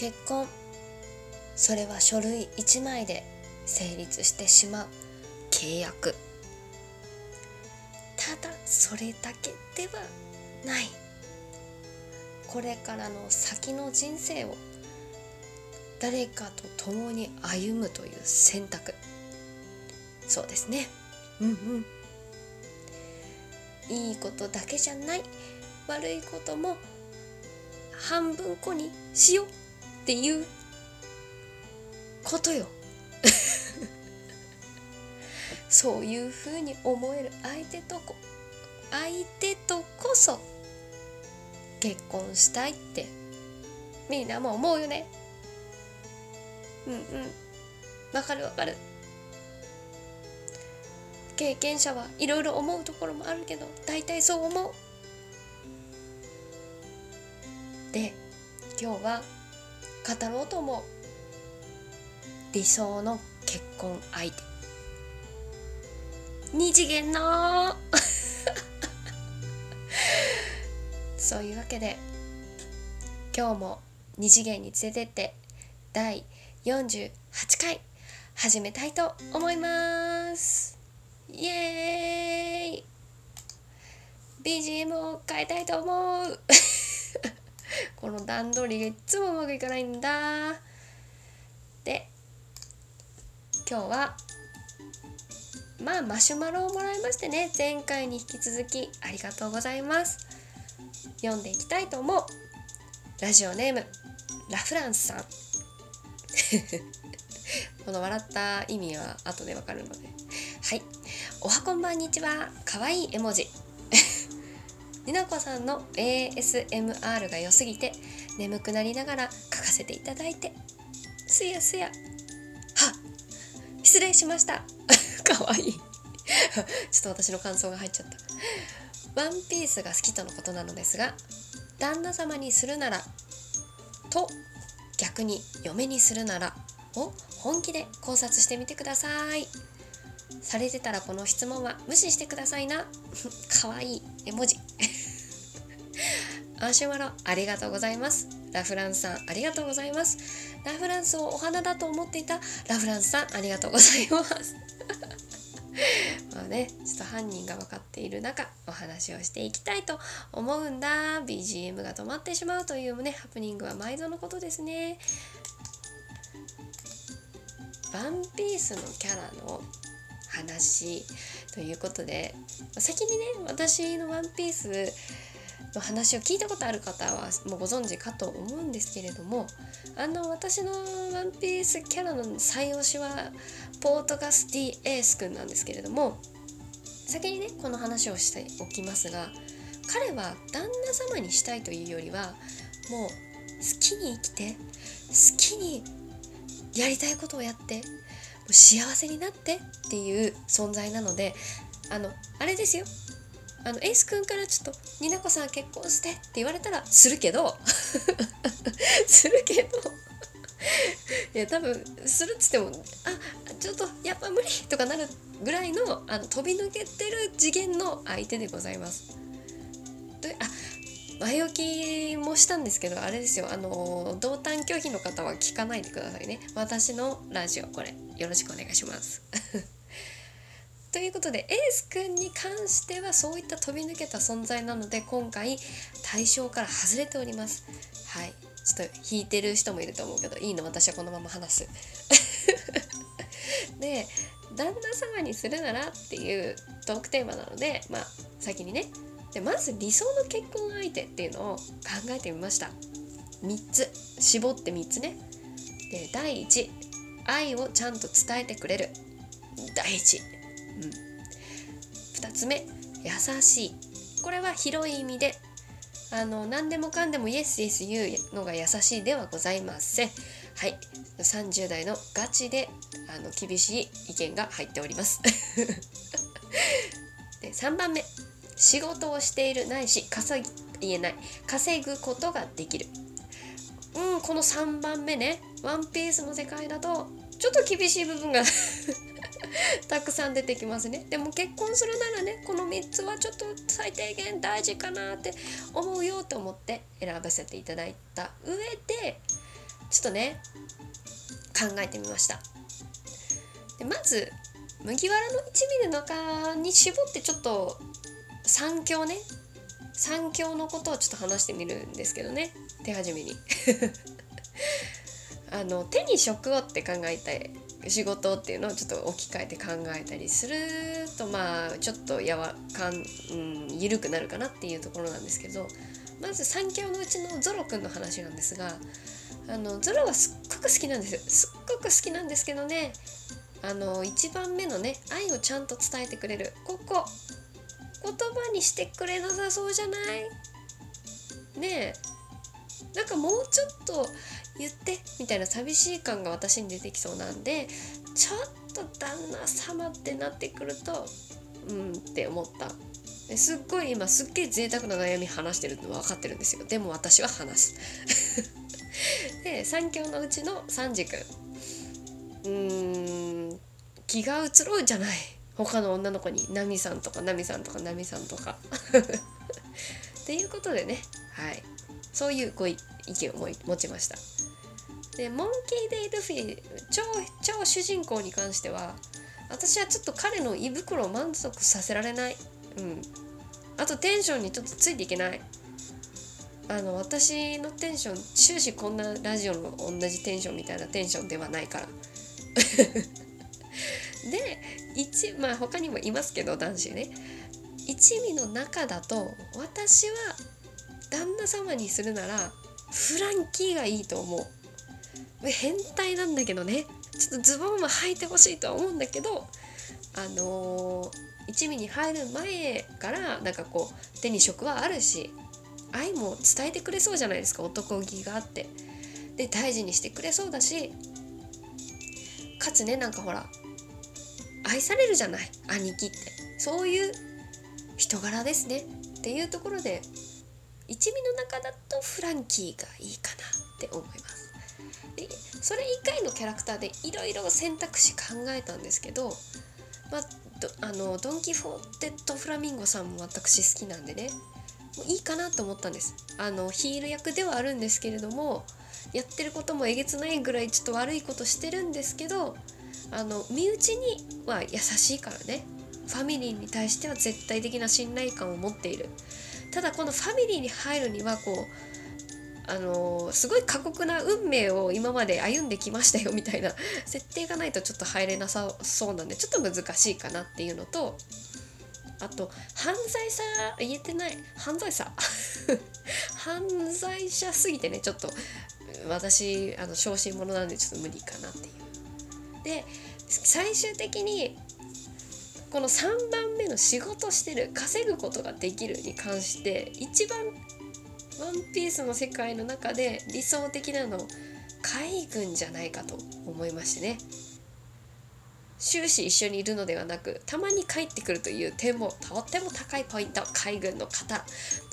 結婚。それは書類1枚で成立してしまう契約。ただそれだけではない。これからの先の人生を誰かと共に歩むという選択。そうですね。うんうん。いいことだけじゃない。悪いことも半分こにしよう。っていうことよ。そういうふうに思える相手とこ相手とこそ結婚したいってみんなも思うよね。うんうん。わかるわかる。経験者はいろいろ思うところもあるけど大体そう思う。で今日は語ろうと思う。理想の結婚相手。二次元の。そういうわけで今日も二次元に連れてって第48回始めたいと思います。イエーイ。BGM を変えたいと思う。この段取りがいつもうまくいかないんだ。で今日はまあマシュマロをもらいましてね。前回に引き続きありがとうございます。読んでいきたいと思う。ラジオネームラフランスさん。この笑った意味は後でわかるので。はい。おはこんばんにちは。かわいい絵文字。りなこさんの ASMR が良すぎて眠くなりながら書かせていただいてすやすや。は失礼しました。かわいい。ちょっと私の感想が入っちゃった。ワンピースが好きとのことなのですが旦那様にするならと逆に嫁にするならを本気で考察してみてください。されてたらこの質問は無視してくださいな。かわいい絵文字。アシュマロありがとうございます。ラフランスさんありがとうございます。ラフランスをお花だと思っていたラフランスさんありがとうございます。まあねちょっと犯人が分かっている中お話をしていきたいと思うんだ。BGM が止まってしまうというねハプニングは毎度のことですね。ワンピースのキャラの話ということで先にね私のワンピースの話を聞いたことある方はもうご存知かと思うんですけれどもあの私のワンピースキャラの最推しはポートガス・ディ・エース君なんですけれども先にねこの話をしておきますが彼は旦那様にしたいというよりはもう好きに生きて好きにやりたいことをやって幸せになってっていう存在なのであのあれですよ。あのエース君からちょっと「になこさん結婚して」って言われたらするけど するけどいや多分するっつっても「あちょっとやっぱ無理」とかなるぐらいのあの飛び抜けてる次元の相手でございます。であ前置きもしたんですけどあれですよあの同担拒否の方は聞かないでくださいね私のラジオこれよろしくお願いしますということでエースくんに関してはそういった飛び抜けた存在なので今回対象から外れております。はい。ちょっと引いてる人もいると思うけどいいの？私はこのまま話す。で旦那様にするならっていうトークテーマなのでまあ先にね。でまず理想の結婚相手っていうのを考えてみました。3つ。絞って3つね。で第1愛をちゃんと伝えてくれる。第1、うん、2つ目優しい。これは広い意味であの何でもかんでもイエスイエス言うのが優しいではございません。はい。30代のガチであの厳しい意見が入っております。で3番目。仕事をしているないし稼ぎ言えない。稼ぐことができる。うんこの3番目ね。ワンピースの世界だとちょっと厳しい部分が たくさん出てきますね。でも結婚するならねこの3つはちょっと最低限大事かなって思うよと思って選ばせていただいた上でちょっとね考えてみました。でまず麦わらの1ミリの中に絞ってちょっと三強ね三強のことをちょっと話してみるんですけどね。手始めに。あの手に職をって考えた仕事っていうのをちょっと置き換えて考えたりするとまあちょっとやわかん、うん、緩くなるかなっていうところなんですけどまず三強のうちのゾロくんの話なんですがあのゾロはすっごく好きなんですよ。すっごく好きなんですけどねあの1番目のね愛をちゃんと伝えてくれるここ言葉にしてくれなさそうじゃない？ねえ。なんかもうちょっと言ってみたいな寂しい感が私に出てきそうなんでちょっと旦那様ってなってくるとうんって思った。すっごい今すっげえ贅沢な悩み話してるの分かってるんですよ。でも私は話す。で三強のうちの三次君。うーん気が移ろうじゃない。他の女の子にナミさんとかナミさんとかナミさんとか。っていうことでね。はい。そういうご意見を持ちました。でモンキー・デイ・ルフィ超超主人公に関しては私はちょっと彼の胃袋を満足させられない。うん。あとテンションにちょっとついていけない。あの私のテンション終始こんなラジオの同じテンションみたいなテンションではないから。で一まあ他にもいますけど男子ね。一味の中だと私は旦那様にするならフランキーがいいと思う。変態なんだけどね。ちょっとズボンは履いてほしいとは思うんだけどあのー、一味に入る前からなんかこう手に職はあるし愛も伝えてくれそうじゃないですか。男気があって。で大事にしてくれそうだしかつねなんかほら愛されるじゃない。兄貴って。そういう人柄ですね。っていうところで一味の中だとフランキーがいいかなって思います。でそれ以外のキャラクターでいろいろ選択肢考えたんですけどまああのドン・キフォーテッド・フラミンゴさんも私好きなんでねもういいかなと思ったんです。あのヒール役ではあるんですけれどもやってることもえげつないぐらいちょっと悪いことしてるんですけどあの身内には優しいからね。ファミリーに対しては絶対的な信頼感を持っている。ただこのファミリーに入るにはこうあのすごい過酷な運命を今まで歩んできましたよみたいな設定がないとちょっと入れなさそうなんでちょっと難しいかなっていうのとあと犯罪者言えてない犯罪者 犯罪者すぎてねちょっと私あの小心者なんでちょっと無理かなっていう。で最終的にこの3番目の仕事してる稼ぐことができるに関して一番ワンピースの世界の中で理想的なの海軍じゃないかと思いましてね。終始一緒にいるのではなくたまに帰ってくるという点もとっても高いポイント海軍の方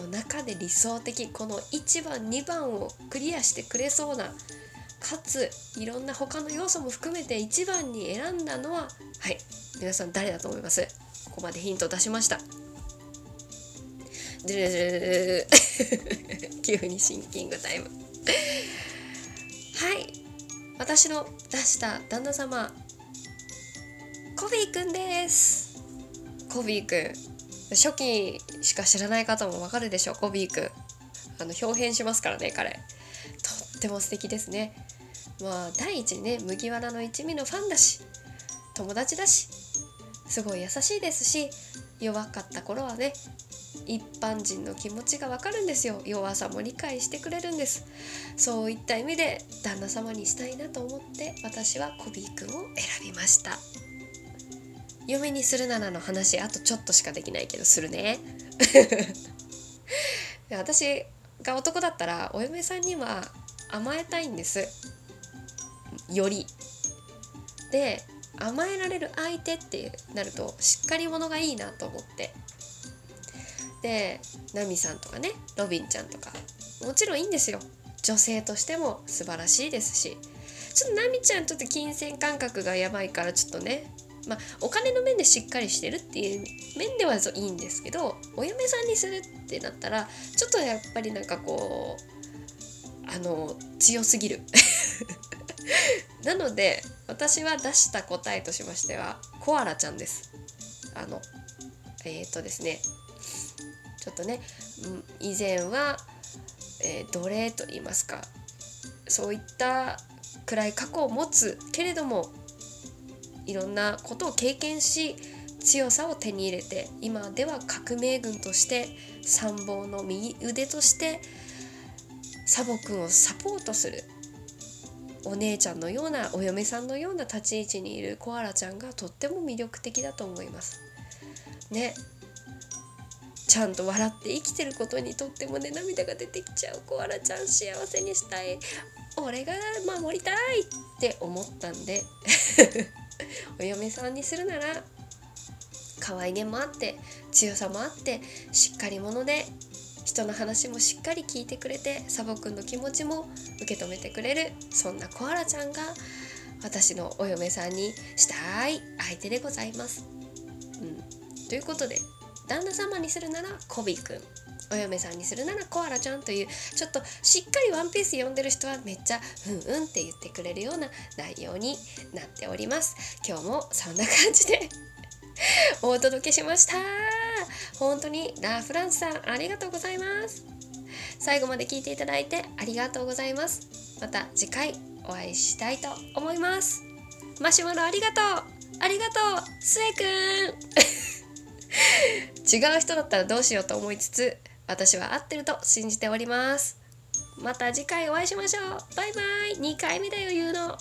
の中で理想的この1番2番をクリアしてくれそうなかついろんな他の要素も含めて1番に選んだのははい皆さん誰だと思います？ここまでヒント出しました。急にシンキングタイム。はい。私の出した旦那様。コビーくんです。コビーくん。初期しか知らない方もわかるでしょう。コビーくん。あの表変しますからね彼。とっても素敵ですね。まあ第一ね麦わらの一味のファンだし。友達だし。すごい優しいですし。弱かった頃はね一般人の気持ちがわかるんですよ。弱さも理解してくれるんです。そういった意味で旦那様にしたいなと思って私はコビーくんを選びました。嫁にするならの話あとちょっとしかできないけどするね。私が男だったらお嫁さんには甘えたいんです。より。で甘えられる相手ってなるとしっかり者がいいなと思って。でナミさんとかねロビンちゃんとか。もちろんいいんですよ。女性としても素晴らしいですし。ちょっとナミちゃんちょっと金銭感覚がやばいからちょっとねまあ、お金の面でしっかりしてるっていう面ではいいんですけどお嫁さんにするってなったらちょっとやっぱりなんかこうあの強すぎる。なので私は出した答えとしましてはコアラちゃんです。あのえっ、ー、とですねちょっとね以前は、えー、奴隷と言いますかそういった暗い過去を持つけれどもいろんなことを経験し強さを手に入れて今では革命軍として参謀の右腕としてサボ君をサポートするお姉ちゃんのようなお嫁さんのような立ち位置にいるコアラちゃんがとっても魅力的だと思います。ねちゃんと笑って生きてることにとってもね涙が出てきちゃう。コアラちゃん幸せにしたい。俺が守りたいって思ったんで。お嫁さんにするなら可愛げもあって強さもあってしっかり者で人の話もしっかり聞いてくれてサボくんの気持ちも受け止めてくれる。そんなコアラちゃんが私のお嫁さんにしたい相手でございます。うん、ということで旦那様にするならコビくんお嫁さんにするならコアラちゃんというちょっとしっかりワンピース読んでる人はめっちゃうんうんって言ってくれるような内容になっております。今日もそんな感じでお届けしました。本当にラ・フランスさんありがとうございます。最後まで聞いていただいてありがとうございます。また次回お会いしたいと思います。マシュマロありがとう。ありがとう。スエくん違う人だったらどうしようと思いつつ私は合ってると信じております。また次回お会いしましょう。バイバイ。2回目だよ言うの。